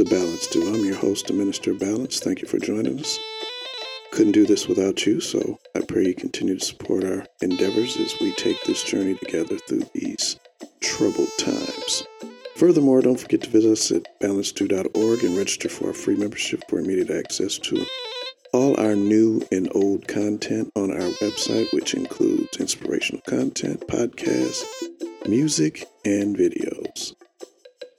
To Balance 2. I'm your host, the Minister of Balance. Thank you for joining us. Couldn't do this without you, so I pray you continue to support our endeavors as we take this journey together through these troubled times. Furthermore, don't forget to visit us at balance2.org and register for our free membership for immediate access to all our new and old content on our website, which includes inspirational content, podcasts, music, and videos.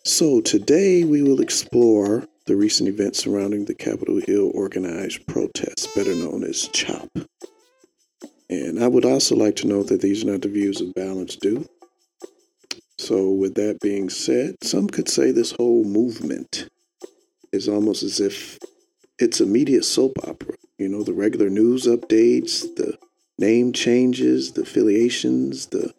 So, today we will explore the recent events surrounding the Capitol Hill organized protests, better known as CHOP. And I would also like to note that these are not the views of Balance 2. So, with that being said, some could say this whole movement is almost as if it's a media soap opera. You know, the regular news updates, the name changes, the affiliations, the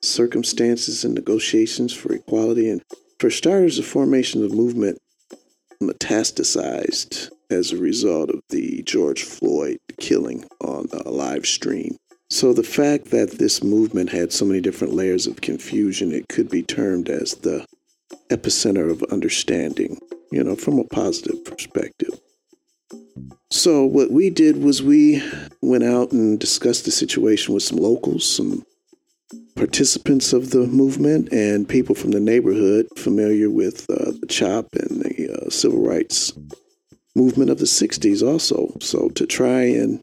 circumstances and negotiations for equality. And for starters, the formation of movement metastasized as a result of the George Floyd killing on a live stream. So the fact that this movement had so many different layers of confusion, it could be termed as the epicenter of understanding, you know, from a positive perspective. So what we did was we went out and discussed the situation with some locals, some participants of the movement and people from the neighborhood familiar with uh, the CHOP and the uh, civil rights movement of the 60s also. So to try and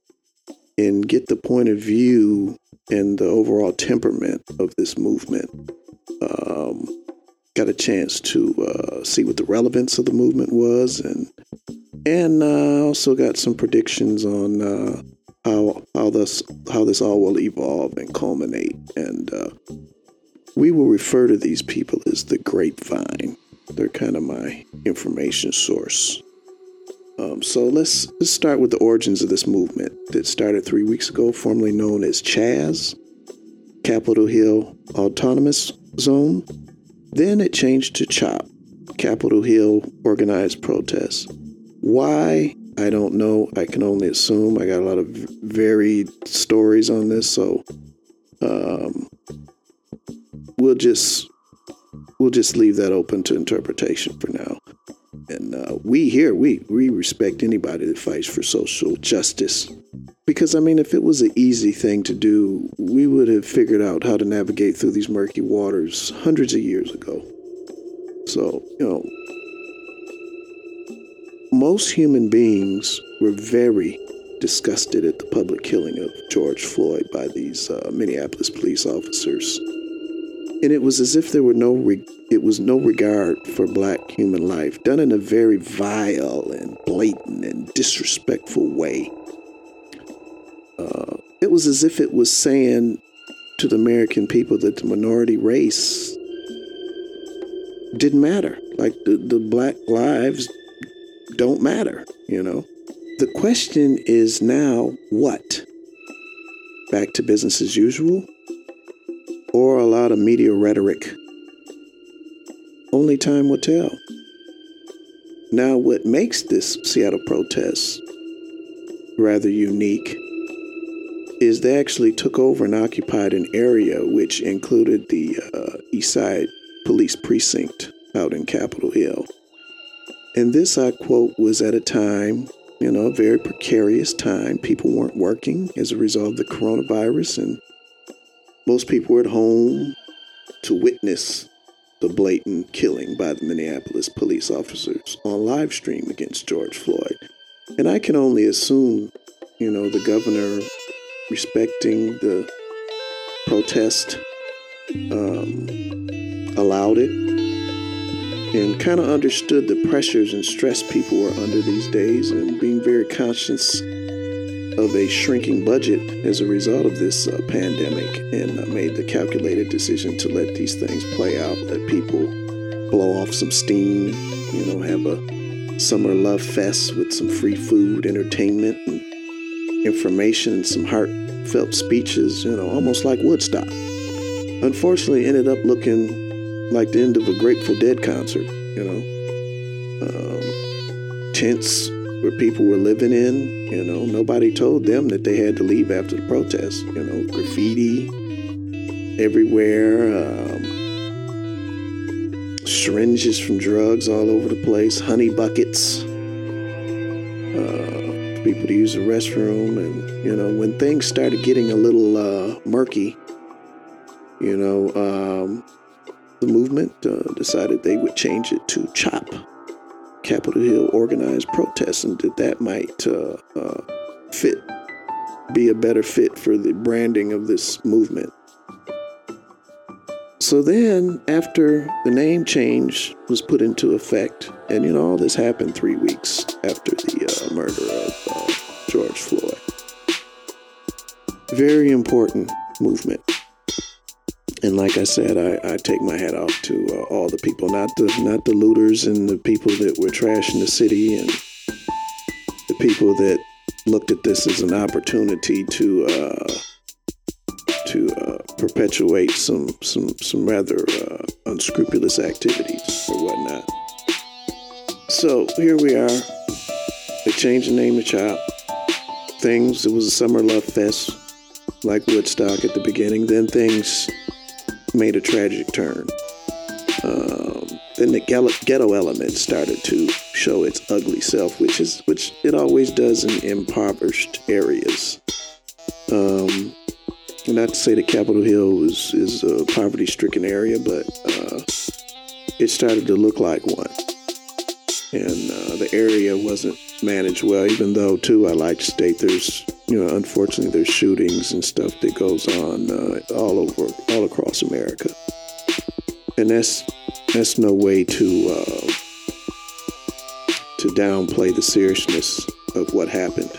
and get the point of view and the overall temperament of this movement, um, got a chance to uh, see what the relevance of the movement was and and uh, also got some predictions on uh, how how this how this all will evolve and culminate. And uh, we will refer to these people as the grapevine. They're kind of my information source. Um, so let's let's start with the origins of this movement that started three weeks ago, formerly known as CHAZ, Capitol Hill Autonomous Zone. Then it changed to CHOP, Capitol Hill Organized Protest. Why I don't know. I can only assume. I got a lot of varied stories on this, so um, we'll just we'll just leave that open to interpretation for now. And uh, we here we we respect anybody that fights for social justice, because I mean, if it was an easy thing to do, we would have figured out how to navigate through these murky waters hundreds of years ago. So you know, most human beings were very disgusted at the public killing of George Floyd by these uh, Minneapolis police officers. And it was as if there were no re- it was no regard for black human life, done in a very vile and blatant and disrespectful way. Uh, it was as if it was saying to the American people that the minority race didn't matter. Like the, the black lives don't matter, you know? The question is now what? Back to business as usual? Or a lot of media rhetoric? Only time will tell. Now, what makes this Seattle protest rather unique is they actually took over and occupied an area which included the uh, East Side Police Precinct out in Capitol Hill. And this, I quote, was at a time, you know, a very precarious time. People weren't working as a result of the coronavirus, and most people were at home to witness the blatant killing by the Minneapolis police officers on live stream against George Floyd. And I can only assume, you know, the governor respecting the protest um, allowed it and kind of understood the pressures and stress people were under these days and being very conscious of a shrinking budget as a result of this uh, pandemic and uh, made the calculated decision to let these things play out, let people blow off some steam, you know, have a summer love fest with some free food, entertainment, and information, and some heartfelt speeches, you know, almost like Woodstock. Unfortunately, ended up looking like the end of a Grateful Dead concert, you know. Um, tents where people were living in, you know, nobody told them that they had to leave after the protest, you know, graffiti everywhere, um, syringes from drugs all over the place, honey buckets, uh, people to use the restroom. And, you know, when things started getting a little uh, murky, you know, um, the movement uh, decided they would change it to CHOP, Capitol Hill Organized Protest, and that that might uh, uh, fit, be a better fit for the branding of this movement. So then, after the name change was put into effect, and you know, all this happened three weeks after the uh, murder of uh, George Floyd. Very important movement. And like I said, I, I take my hat off to uh, all the people, not the not the looters and the people that were trashing the city, and the people that looked at this as an opportunity to uh, to uh, perpetuate some some some rather uh, unscrupulous activities or whatnot. So here we are. They changed the name to CHOP. Things. It was a summer love fest, like Woodstock at the beginning. Then things made a tragic turn. Um, then the ghetto element started to show its ugly self, which is which it always does in impoverished areas. Um, not to say that Capitol Hill is, is a poverty stricken area, but uh, it started to look like one. And uh, the area wasn't managed well, even though, too, I like to state there's, you know, unfortunately, there's shootings and stuff that goes on uh, all over, all across America. And that's, that's no way to, uh, to downplay the seriousness of what happened.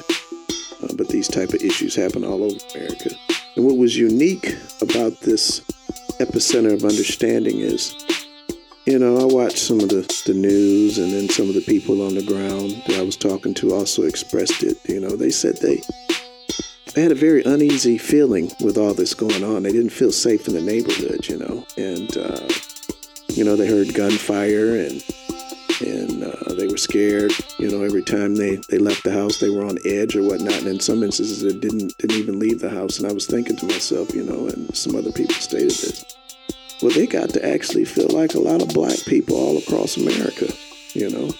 Uh, but these type of issues happen all over America. And what was unique about this epicenter of understanding is, you know, I watched some of the, the news and then some of the people on the ground that I was talking to also expressed it. You know, they said they they had a very uneasy feeling with all this going on. They didn't feel safe in the neighborhood, you know, and uh, you know they heard gunfire and and uh, they were scared. You know, every time they, they left the house, they were on edge or whatnot. And in some instances, they didn't didn't even leave the house. And I was thinking to myself, you know, and some other people stated this. Well, they got to actually feel like a lot of black people all across America. You know,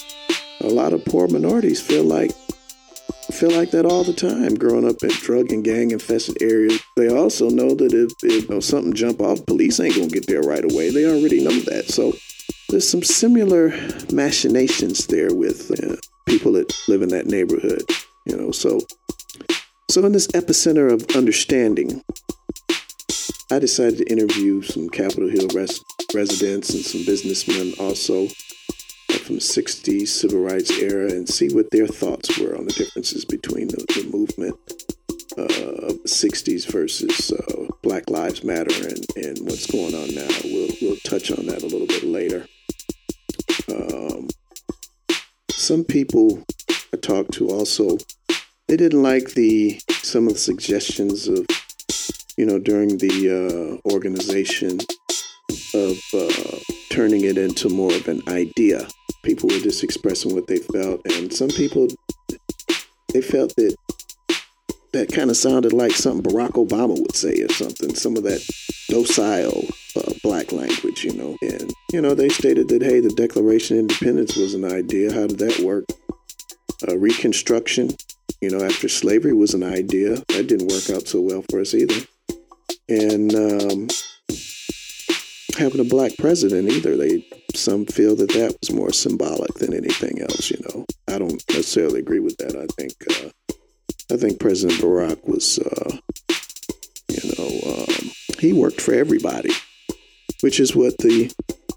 a lot of poor minorities feel like feel like that all the time growing up in drug and gang infested areas. They also know that if, if you know, something jump off, police ain't gonna get there right away. They already know that. So there's some similar machinations there with uh, people that live in that neighborhood, you know. So, so in this epicenter of understanding, I decided to interview some Capitol Hill res- residents and some businessmen also from the 60s civil rights era and see what their thoughts were on the differences between the, the movement uh, of the 60s versus uh, Black Lives Matter and, and what's going on now. We'll, we'll touch on that a little bit later. Um, some people I talked to also, they didn't like the some of the suggestions of, you know, during the uh, organization of uh, turning it into more of an idea. People were just expressing what they felt, and some people they felt that that kind of sounded like something Barack Obama would say or something. Some of that docile uh, black language, you know. And, you know, they stated that, hey, the Declaration of Independence was an idea. How did that work? Uh, Reconstruction, you know, after slavery was an idea. That didn't work out so well for us either. And um, having a black president either. They some feel that that was more symbolic than anything else. You know, I don't necessarily agree with that. I think uh, I think President Barack was, uh, you know, um, he worked for everybody, which is what the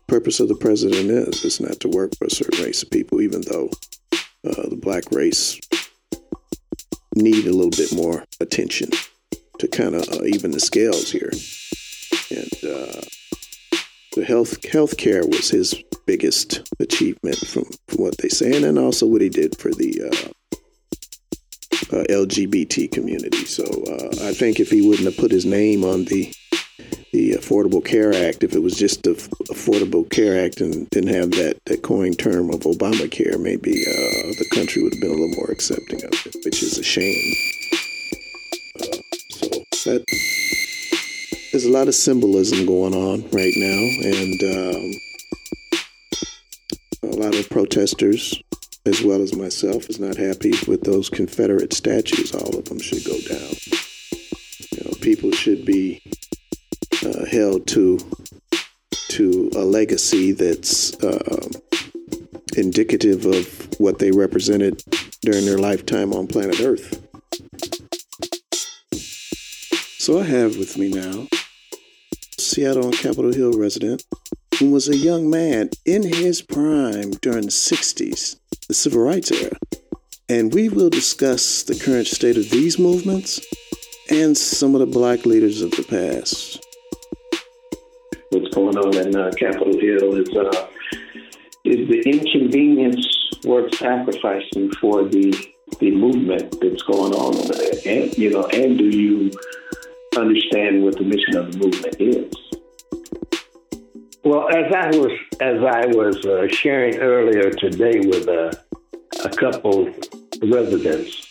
purpose of the president is. It's not to work for a certain race of people, even though uh, the black race need a little bit more attention to kind of uh, even the scales here. And uh, the health health care was his biggest achievement from, from what they say, and then also what he did for the uh, uh, LGBT community. So uh, I think if he wouldn't have put his name on the the Affordable Care Act, if it was just the Affordable Care Act and didn't have that, that coined term of Obamacare, maybe uh, the country would have been a little more accepting of it, which is a shame. There's a lot of symbolism going on right now, and um, a lot of protesters, as well as myself, is not happy with those Confederate statues. All of them should go down. You know, people should be uh, held to to a legacy that's uh, indicative of what they represented during their lifetime on planet Earth. So I have with me now Seattle and Capitol Hill resident who was a young man in his prime during the 60s, the civil rights era. And we will discuss the current state of these movements and some of the black leaders of the past. What's going on in uh, Capitol Hill is uh, is the inconvenience worth sacrificing for the the movement that's going on over there, and you know, and do you understand what the mission of the movement is. Well, as I was as I was uh, sharing earlier today with uh, a couple residents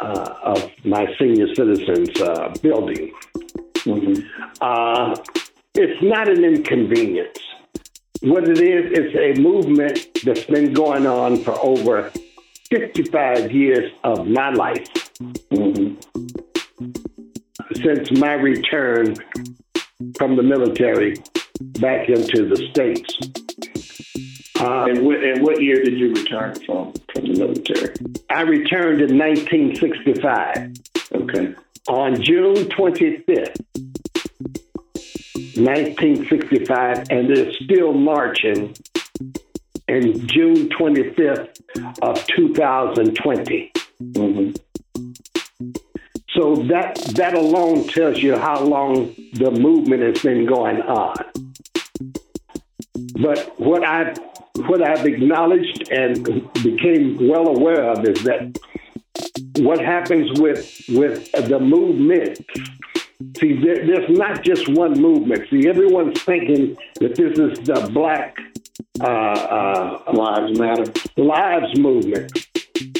uh, of my senior citizens uh, building, mm-hmm. Uh, it's not an inconvenience. What it is, it's a movement that's been going on for over 55 years of my life. Mm-hmm since my return from the military back into the States. Uh, and, what, and what year did you return from, from the military? I returned in 1965. Okay. On June 25th, 1965, and it's still marching in June 25th of 2020. Mm-hmm. So that that alone tells you how long the movement has been going on. But what I what I've acknowledged and became well aware of is that what happens with with the movement. See, there, there's not just one movement. See, everyone's thinking that this is the Black uh, uh, Lives Matter Lives movement.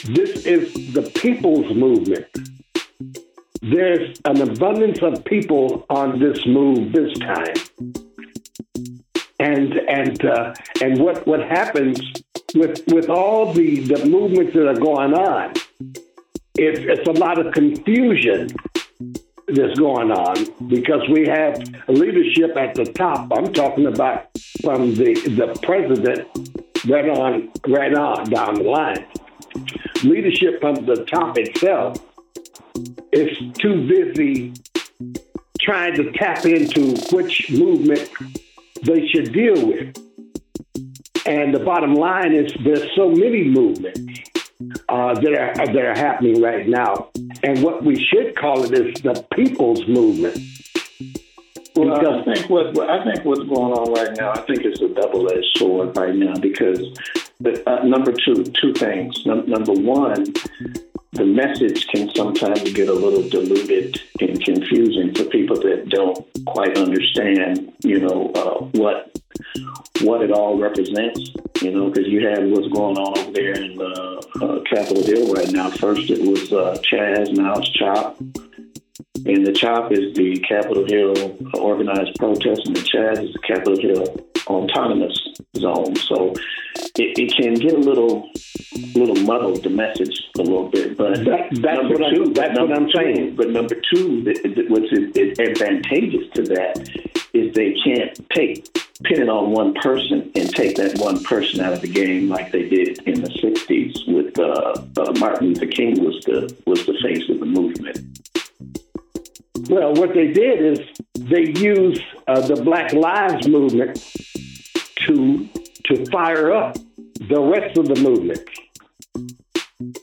This is the people's movement there's an abundance of people on this move this time. And and uh, and what what happens with with all the, the movements that are going on, it's it's a lot of confusion that's going on because we have leadership at the top. I'm talking about from the the president right on right on down the line. Leadership from the top itself is too busy trying to tap into which movement they should deal with. And the bottom line is there's so many movements uh, that are that are happening right now, and what we should call it is the people's movement. Well, because I think what I think what's going on right now, I think it's a double-edged sword right now because the, uh, number two two things. number one, the message can sometimes get a little diluted and confusing for people that don't quite understand, you know, uh, what what it all represents. You know, because you have what's going on over there in uh, uh, Capitol Hill right now. First, it was uh, Chaz, now it's Chop. And the CHOP is the Capitol Hill organized protest, and the Chaz is the Capitol Hill autonomous zone. So it, it can get a little little muddled the message a little bit. But that, that's number what two, I'm, that's what I'm saying. But number two, what's advantageous to that is they can't take pin it on one person and take that one person out of the game like they did in the '60s with uh, uh, Martin Luther King was the was the face of the movement. Well, what they did is they used uh, the Black Lives Movement to to fire up the rest of the movement.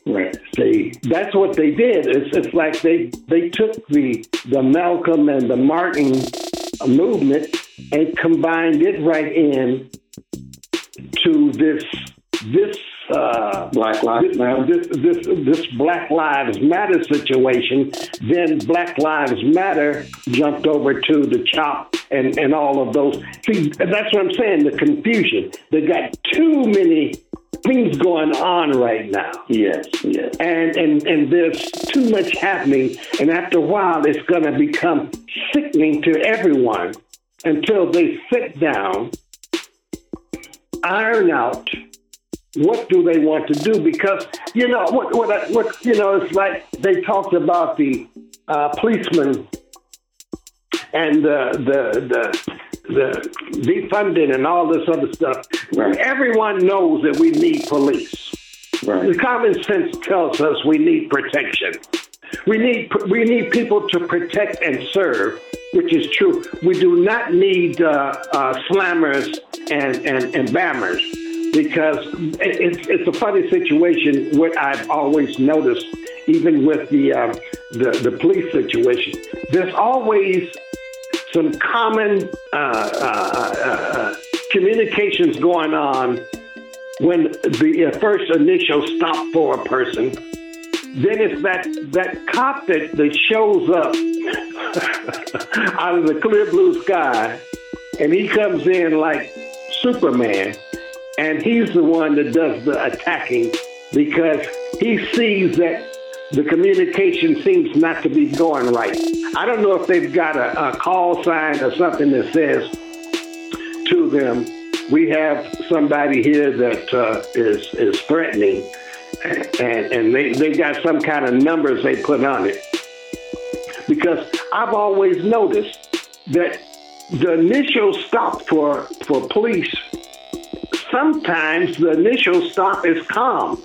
Right. They that's what they did. It's it's like they they took the the Malcolm and the Martin movement and combined it right in to this this uh, Black Lives Matter. This, this, this Black Lives Matter situation. Then Black Lives Matter jumped over to the CHOP and, and all of those. See, that's what I'm saying. The confusion. They got too many things going on right now. Yes, yes. And and and there's too much happening, and after a while, it's going to become sickening to everyone until they sit down iron out what do they want to do because you know what what what you know it's like they talked about the uh, policemen and uh, the the the defunding and all this other stuff. Right. Everyone knows that we need police. Right. The common sense tells us we need protection. We need we need people to protect and serve, which is true. We do not need uh, uh, slammers and, and, and bammers because it's, it's a funny situation. What I've always noticed, even with the, um, the, the police situation, there's always some common uh, uh, uh, uh communications going on when the uh, first initial stop for a person. Then it's that that cop that, that shows up out of the clear blue sky, and he comes in like Superman and he's the one that does the attacking because he sees that the communication seems not to be going right. I don't know if they've got a, a call sign or something that says to them, we have somebody here that uh, is is threatening, and, and they, they got some kind of numbers they put on it. Because I've always noticed that the initial stop for, for police sometimes the initial stop is calm.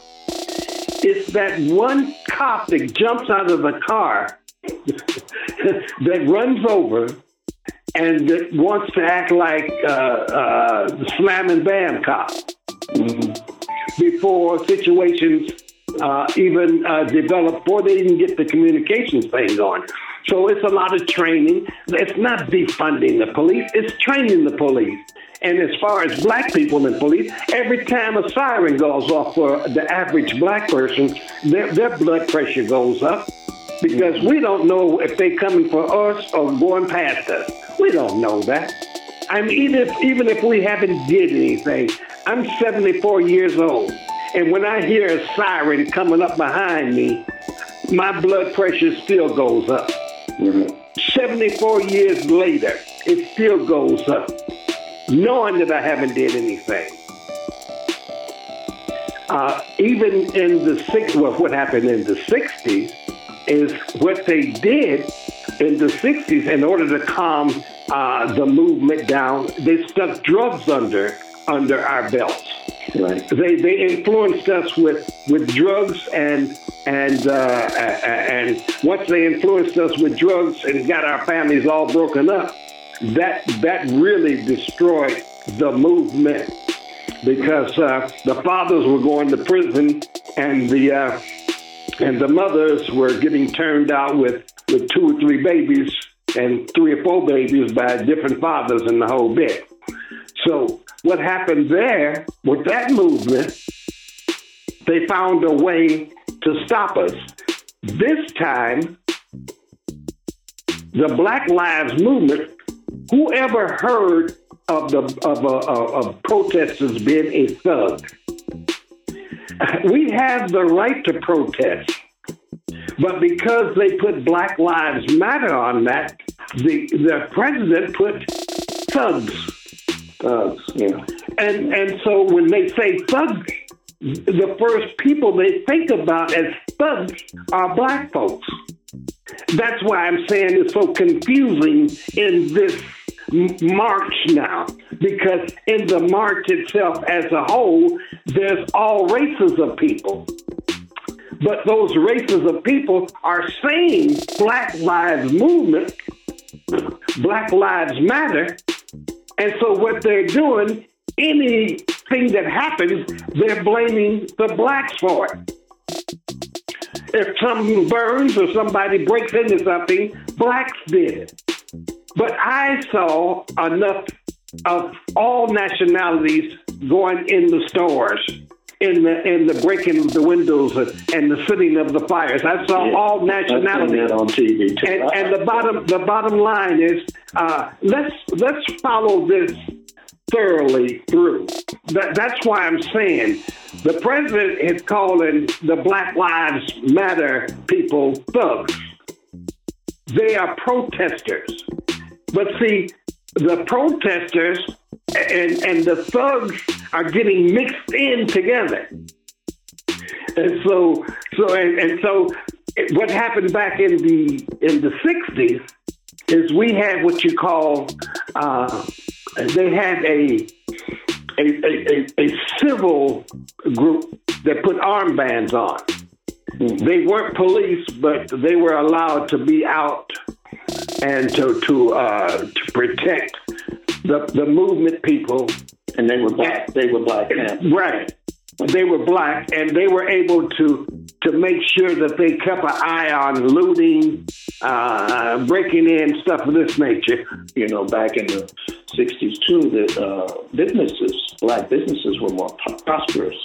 It's that one cop that jumps out of the car that runs over and that wants to act like uh, uh, the slam and bam cop mm-hmm. before situations uh, even uh, develop, before they even get the communications thing going. So it's a lot of training. It's not defunding the police, it's training the police. And as far as black people in police, every time a siren goes off for the average black person, their, their blood pressure goes up because we don't know if they're coming for us or going past us. We don't know that. I mean, even if, even if we haven't did anything, I'm 74 years old, and when I hear a siren coming up behind me, my blood pressure still goes up. Mm-hmm. 74 years later, it still goes up knowing that I haven't did anything. Uh, even in the six, well, what happened in the '60s is what they did in the '60s in order to calm uh, the movement down. They stuck drugs under under our belts. Right. They they influenced us with with drugs and and uh, and once they influenced us with drugs and got our families all broken up, that that really destroyed the movement because uh, the fathers were going to prison and the uh, and the mothers were getting turned out with with two or three babies and three or four babies by different fathers in the whole bit. So what happened there with that movement? They found a way to stop us. This time, the Black Lives Movement Whoever heard of the of, of protesters being a thug? We have the right to protest, but because they put Black Lives Matter on that, the the president put thugs. Thugs, yeah. And and so when they say thugs, the first people they think about as thugs are black folks. That's why I'm saying it's so confusing in this march now because in the march itself as a whole, there's all races of people. But those races of people are saying Black Lives Movement, Black Lives Matter. And so what they're doing, anything that happens, they're blaming the blacks for it. If something burns or somebody breaks into something, blacks did it. But I saw enough of all nationalities going in the stores, in the in the breaking of the windows and the sitting of the fires. I saw yeah, all nationalities on TV too. And, and the bottom the bottom line is uh, let's let's follow this thoroughly through. That, that's why I'm saying the president is calling the Black Lives Matter people thugs. They are protesters. But see, the protesters, and and the thugs are getting mixed in together. And so, so and, and so, what happened back in the in the '60s is we had what you call uh, they had a a, a, a, civil group that put armbands on. They weren't police, but they were allowed to be out and to to uh, to protect the the movement people. And they were black. They were black. Right. They were black, and they were able to to make sure that they kept an eye on looting, uh, breaking in, stuff of this nature. You know, back in the '60s too, that uh, businesses, black businesses, were more prosperous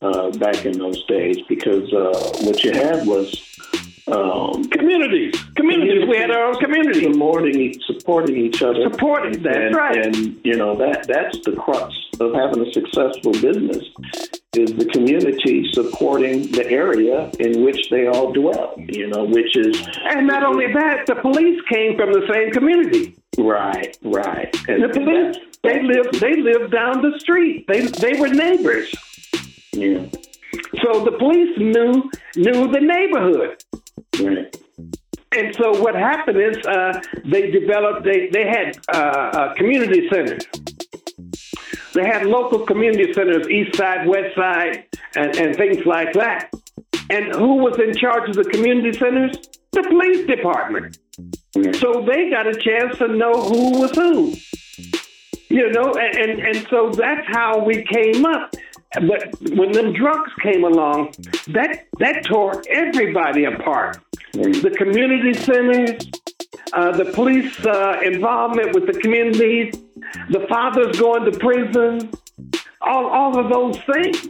uh, back in those days because uh, what you had was um, communities. communities. We had our own community. Supporting, supporting each other. Supporting, that's and, right. And, you know, that that's the crux of having a successful business is the community supporting the area in which they all dwell, you know, which is... And not only that, the police came from the same community. Right, right. And the police, they lived, they lived down the street. They, they were neighbors. Yeah. So the police knew knew the neighborhood. Right. And so what happened is uh, they developed, they, they had uh, uh, community centers. They had local community centers, east side, west side, and, and things like that. And who was in charge of the community centers? The police department. So they got a chance to know who was who. You know, and, and, and so that's how we came up. But when them drugs came along, that that tore everybody apart. The community centers, uh, the police uh, involvement with the communities, the fathers going to prison, all all of those things.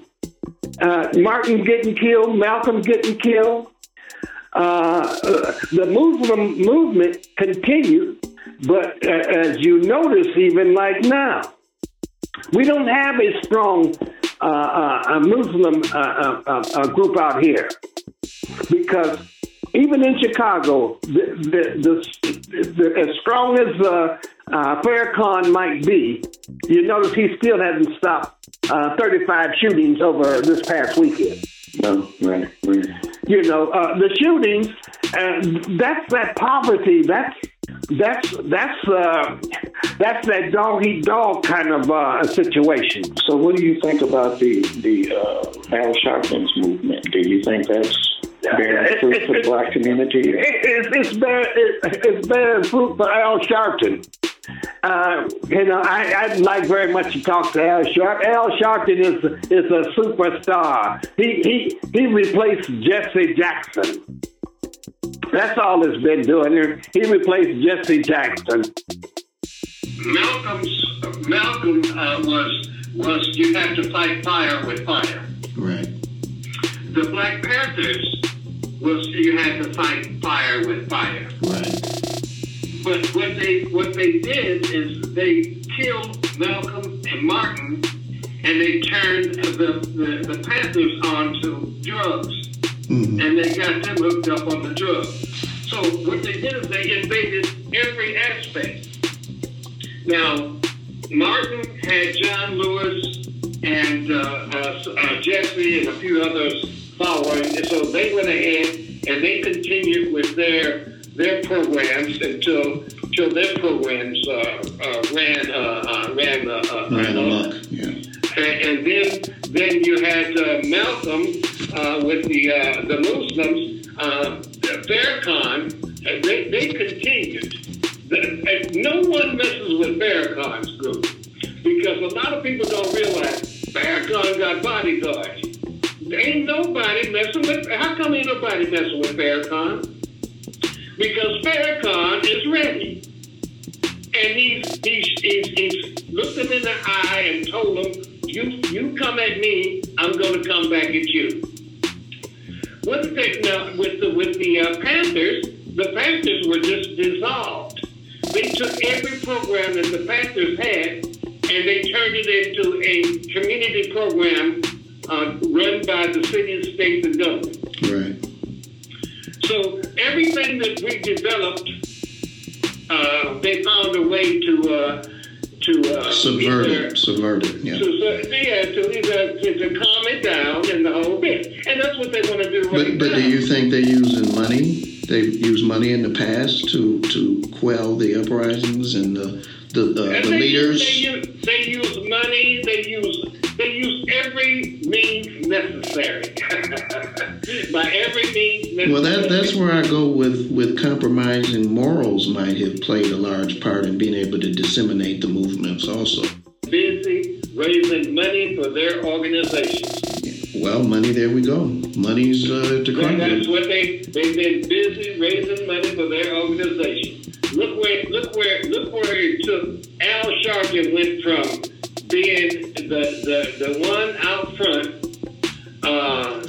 Uh, Martin getting killed, Malcolm getting killed. Uh, the Muslim movement continued, but uh, as you notice, even like now, we don't have a strong uh, uh, a Muslim uh, uh, uh, group out here because even in Chicago, the, the, the, as strong as uh, uh, Farrakhan might be, you notice he still hasn't stopped uh, 35 shootings over this past weekend. No, right, right. You know, uh, the shootings, uh, that's that poverty. That's that's that's uh, that's that dog eat dog kind of uh, situation. So, what do you think about the the uh, Al Sharpton's movement? Do you think that's bearing fruit for the black community? It, it, it's bearing it, it's bearing fruit for Al Sharpton. Uh, you know, I, would like very much to talk to Al Sharpton. Al Sharpton is is a superstar. He he he replaced Jesse Jackson. That's all it's been doing. He replaced Jesse Jackson. Malcolm's Malcolm uh, was was you have to fight fire with fire. Right. The Black Panthers was you had to fight fire with fire. Right. But what they what they did is they killed Malcolm and Martin, and they turned the the, the Panthers onto drugs, mm-hmm. and they got them hooked up on the drugs. So what they did is they invaded every aspect. Now, Martin had John Lewis and uh, uh, uh, Jesse and a few others following, and so they went ahead and they continued with their their programs until until their programs uh, uh, ran uh, ran ran amok. Yeah. And, and, then then you had uh, Malcolm uh, with the uh, the Muslims, Farrakhan. They they continued. No one messes with Farrakhan's group because a lot of people don't realize Farrakhan got bodyguards. Ain't nobody messing with. How come ain't nobody messing with Farrakhan? Because Farrakhan is ready, and he's he's he's, he's looked him in the eye and told him, "You you come at me, I'm going to come back at you." Did they now with the with the uh, Panthers? The Panthers were just dissolved. They took every program that the Panthers had and they turned it into a community program uh, run by the city, state, and government. Right. So everything that we developed, uh, they found a way to uh, to uh, subvert it, subvert it, yeah. To, yeah, to either to, to calm it down and the whole bit, and that's what they want to do right but, now. But do you think they're using money? They've used money in the past to to quell the uprisings and the the, uh, the they leaders. Use, they, use, they use money. They use they use every means necessary. By every means necessary. Well, that that's where I go with with compromising morals might have played a large part in being able to disseminate the movements also. Busy raising money for their organizations. Well, money, there we go. Money's uh, to crunch. That's what they they've been busy raising money for their organization. Look where look where look where it took Al Sharpton went from being the the, the one out front uh,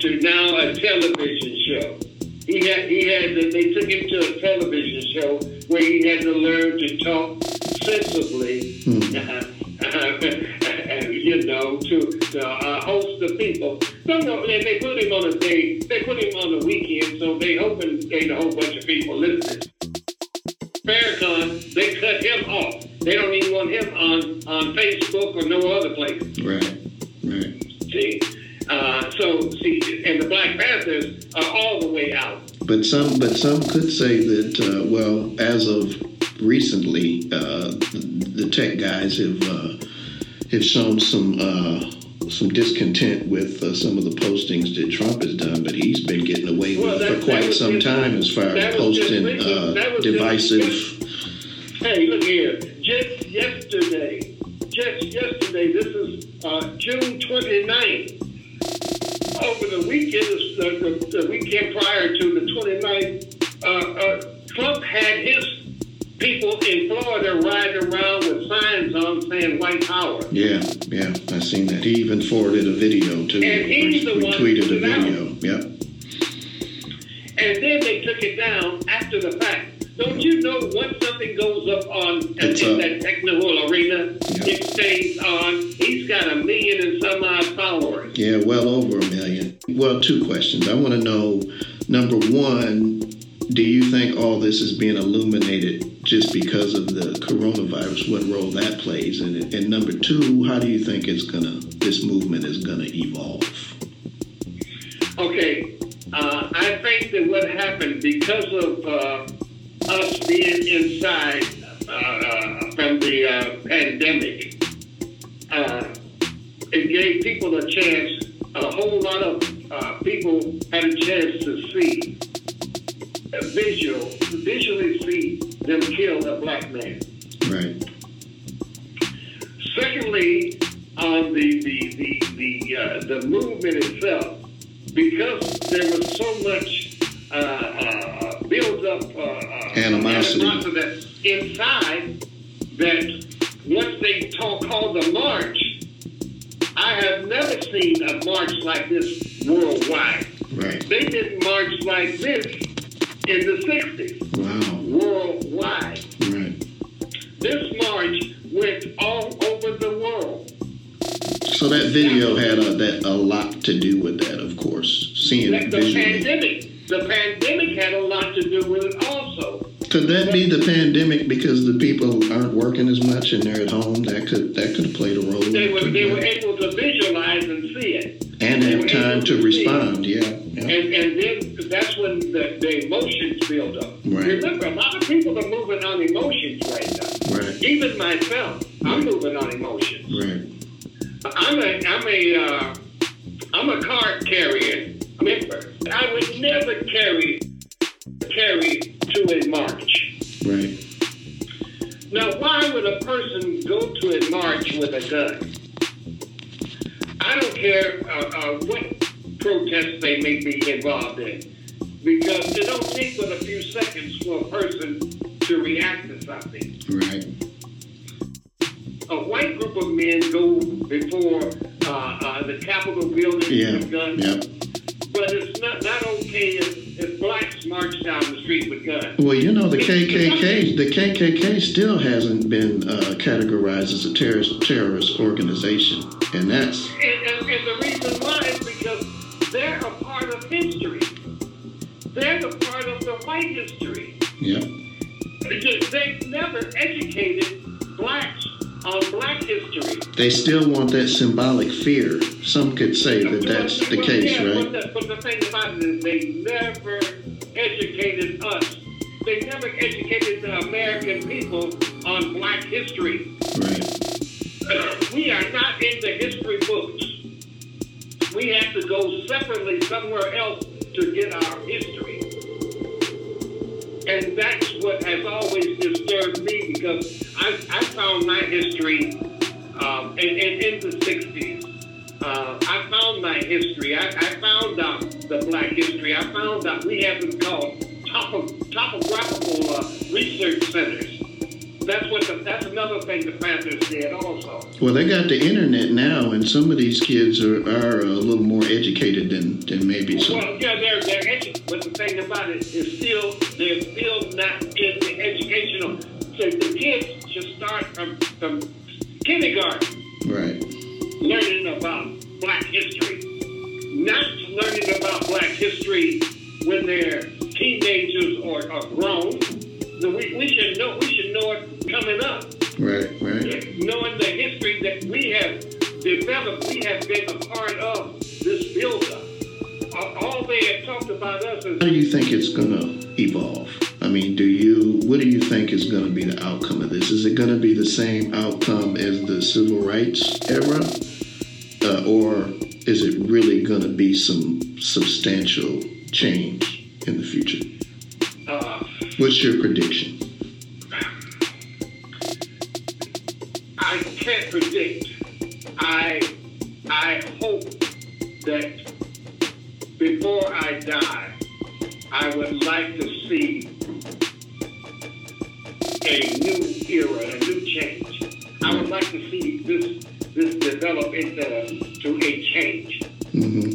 to now a television show. He had he had to, they took him to a television show where he had to learn to talk sensibly. Mm. you know, to, to uh, host the people. So no, they, they put him on a day. They put him on a weekend, so they hoping ain't a whole bunch of people listening. Farrakhan, they cut him off. They don't even want him on, on Facebook or no other place. Right, right. See, uh, so see, and the Black Panthers are all the way out. But some, but some could say that, uh, well, as of recently, uh, the, tech guys have uh, have shown some uh, some discontent with uh, some of the postings that Trump has done, but he's been getting away well, with that, for quite some time as far as posting uh, divisive. Just, hey, look here. Just yesterday, just yesterday, this is uh, June 29th. Over the weekend, the, the, the weekend prior to the 29th, uh, uh, Trump had his people in Florida riding around with signs on saying white power. Yeah, yeah, I seen that. He even forwarded a video to me. And he's the one tweeted a video. Out. Yep. And then they took it down after the fact. Don't you know once something goes up on in, in that technical arena, yep. it stays on. He's got a million and some odd followers. Yeah, well over a million. Well, two questions. I want to know number one, do you think all this is being illuminated just because of the coronavirus? What role that plays in it? And number two, how do you think it's gonna this movement is gonna evolve? Okay, uh, I think that what happened because of uh, us being inside uh, uh from the uh, pandemic, uh, it gave people a chance. A whole lot of people had a chance to see a visual, visually see them kill a black man. Right. Secondly, on the the the the, uh, the movement itself, because there was so much uh, uh, build up uh, uh, animosity. animosity inside that once they talk, called the march, I have never seen a march like this worldwide. Right. They didn't march like this in the 60s. Wow. Worldwide. Right. This march went all over the world. So that video had a, that, a lot to do with that, of course. Seeing visually. The pandemic. The pandemic had a lot to do with it also. Could that be the pandemic because the people aren't working as much and they're at home? That could that could have played a role. They were they were able to visualize and see it, and have time to, to respond. Yeah, yeah, And and then that's when the, the emotions build up. Right. Remember, a lot a part of the white history. Yeah. They've never educated blacks on black history. They still want that symbolic fear. Some could say that that's the case, right? But the, but the thing about it is they never educated us. They never educated the American people on black history. Right. we are not in the history books. We have to go separately somewhere else to get our history. And that's what has always disturbed me because I, I found my history um, in, in, in the 60s. Uh, I found my history. I, I found out the black history. I found out we have them called topo, topographical uh, research centers. That's what the, that's another thing the Panthers did also. Well, they got the internet now, and some of these kids are, are a little more educated than, than maybe some. Well, yeah, they're they're educated, but the thing about it is still they're still not in the educational. So the kids should start from from kindergarten Right. learning about Black history, not learning about Black history when they're teenagers or, or grown. So we, we should know we should know it coming up. Right. Right. knowing the history that we have developed, we have been a part of this buildup. All- All they have talked about us is. How do you think it's going to evolve? I mean, do you? What do you think is going to be the outcome of this? Is it going to be the same outcome as the civil rights era, uh, or is it really going to be some substantial change in the future? What's your prediction? I can't predict. I I hope that before I die, I would like to see a new era, a new change. I would like to see this this develop into to a change. hmm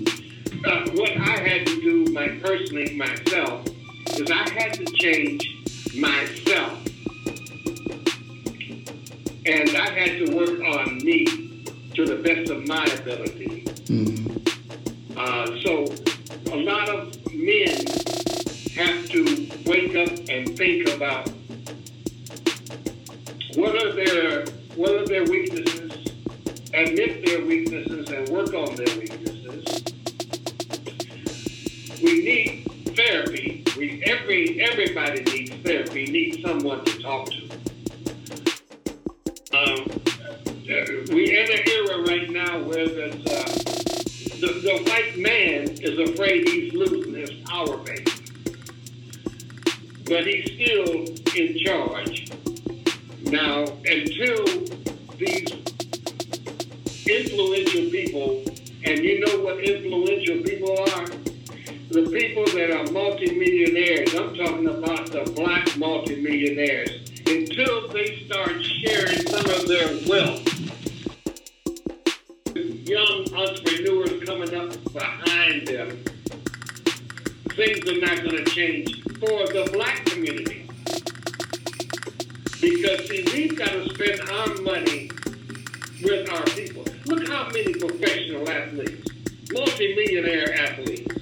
uh, what I had to do, my personally myself, is I had to change myself, and I had to work on me to the best of my ability. hmm Uh, so a lot of men have to wake up and think about what are their what are their weaknesses, admit their weaknesses, and work on their weaknesses. We need therapy. We every everybody needs therapy. Needs someone to talk to. Um, we in an era right now where there's, uh, the, the white man is afraid he's losing his power base, but he's still in charge. Now, until these influential people, and you know what influential people are? The people that are multimillionaires, I'm talking about the black multimillionaires, until they start sharing some of their wealth. Young entrepreneurs coming up behind them, things are not going to change for the black community. Because, see, we've got to spend our money with our people. Look how many professional athletes, multimillionaire athletes.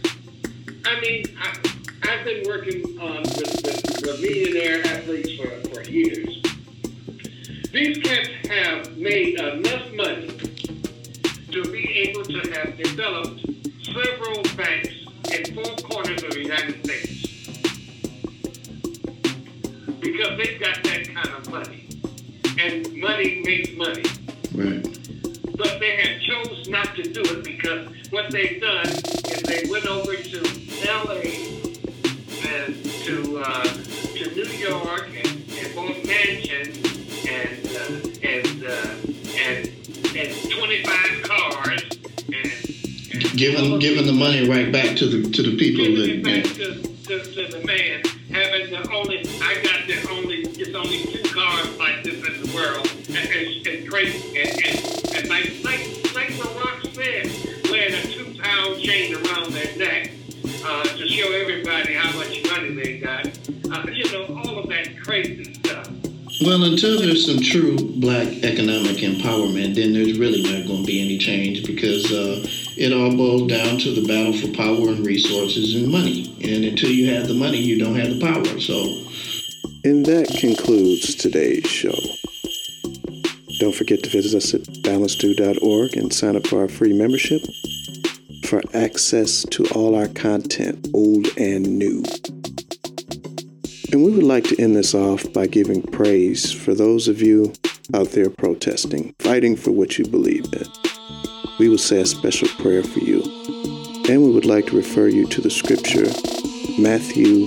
I mean, I, I've been working on with, with, with millionaire athletes for, for years. These cats have made enough money to be able to have developed several banks in four corners of the United States. Because they've got that kind of money. And money makes money. Right. But they have chose not to do it because what they've done is they went over to LA and to uh, to New York and, and bought mansions and uh, and uh, and and 25 cars and, and Giving giving the money right back to the to the people giving it that. back to, to, to the man having the only I got the only it's only two cars like this in the world and, and, and great and, and, and like like Well, until there's some true black economic empowerment, then there's really not going to be any change because uh, it all boils down to the battle for power and resources and money. And until you have the money, you don't have the power. So, And that concludes today's show. Don't forget to visit us at balance2.org and sign up for our free membership for access to all our content, old and new. And we would like to end this off by giving praise for those of you out there protesting, fighting for what you believe in. We will say a special prayer for you. And we would like to refer you to the scripture, Matthew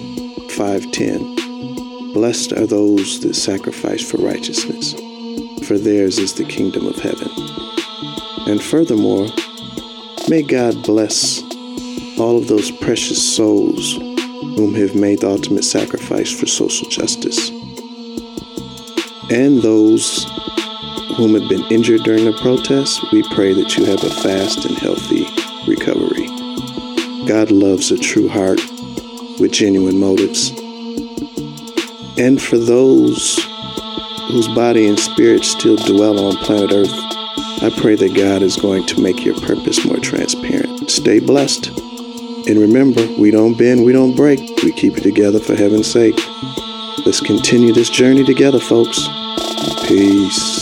5:10. Blessed are those that sacrifice for righteousness, for theirs is the kingdom of heaven. And furthermore, may God bless all of those precious souls whom have made the ultimate sacrifice for social justice, and those whom have been injured during the protests. We pray that you have a fast and healthy recovery. God loves a true heart with genuine motives. And for those whose body and spirit still dwell on planet Earth, I pray that God is going to make your purpose more transparent. Stay blessed. And remember, we don't bend, we don't break. We keep it together for heaven's sake. Let's continue this journey together, folks. Peace.